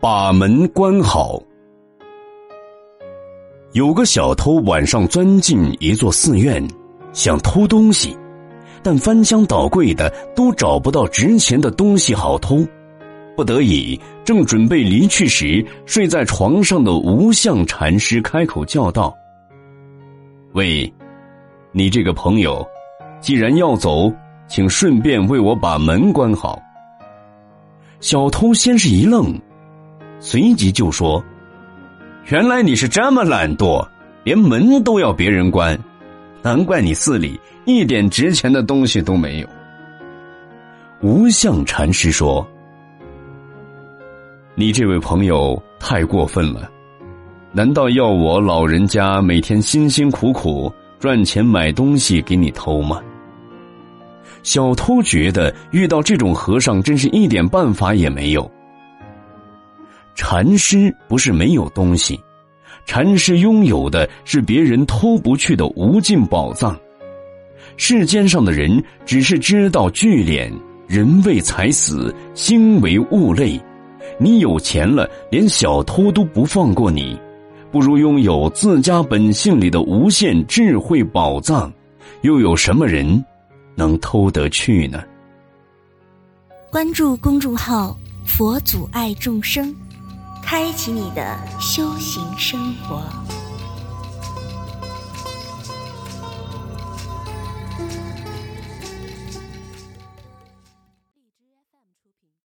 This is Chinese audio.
把门关好。有个小偷晚上钻进一座寺院，想偷东西，但翻箱倒柜的都找不到值钱的东西好偷，不得已正准备离去时，睡在床上的无相禅师开口叫道：“喂，你这个朋友，既然要走，请顺便为我把门关好。”小偷先是一愣，随即就说。原来你是这么懒惰，连门都要别人关，难怪你寺里一点值钱的东西都没有。无相禅师说：“你这位朋友太过分了，难道要我老人家每天辛辛苦苦赚钱买东西给你偷吗？”小偷觉得遇到这种和尚真是一点办法也没有。禅师不是没有东西，禅师拥有的是别人偷不去的无尽宝藏。世间上的人只是知道聚敛，人为财死，心为物累。你有钱了，连小偷都不放过你，不如拥有自家本性里的无限智慧宝藏，又有什么人能偷得去呢？关注公众号“佛祖爱众生”。开启你的修行生活。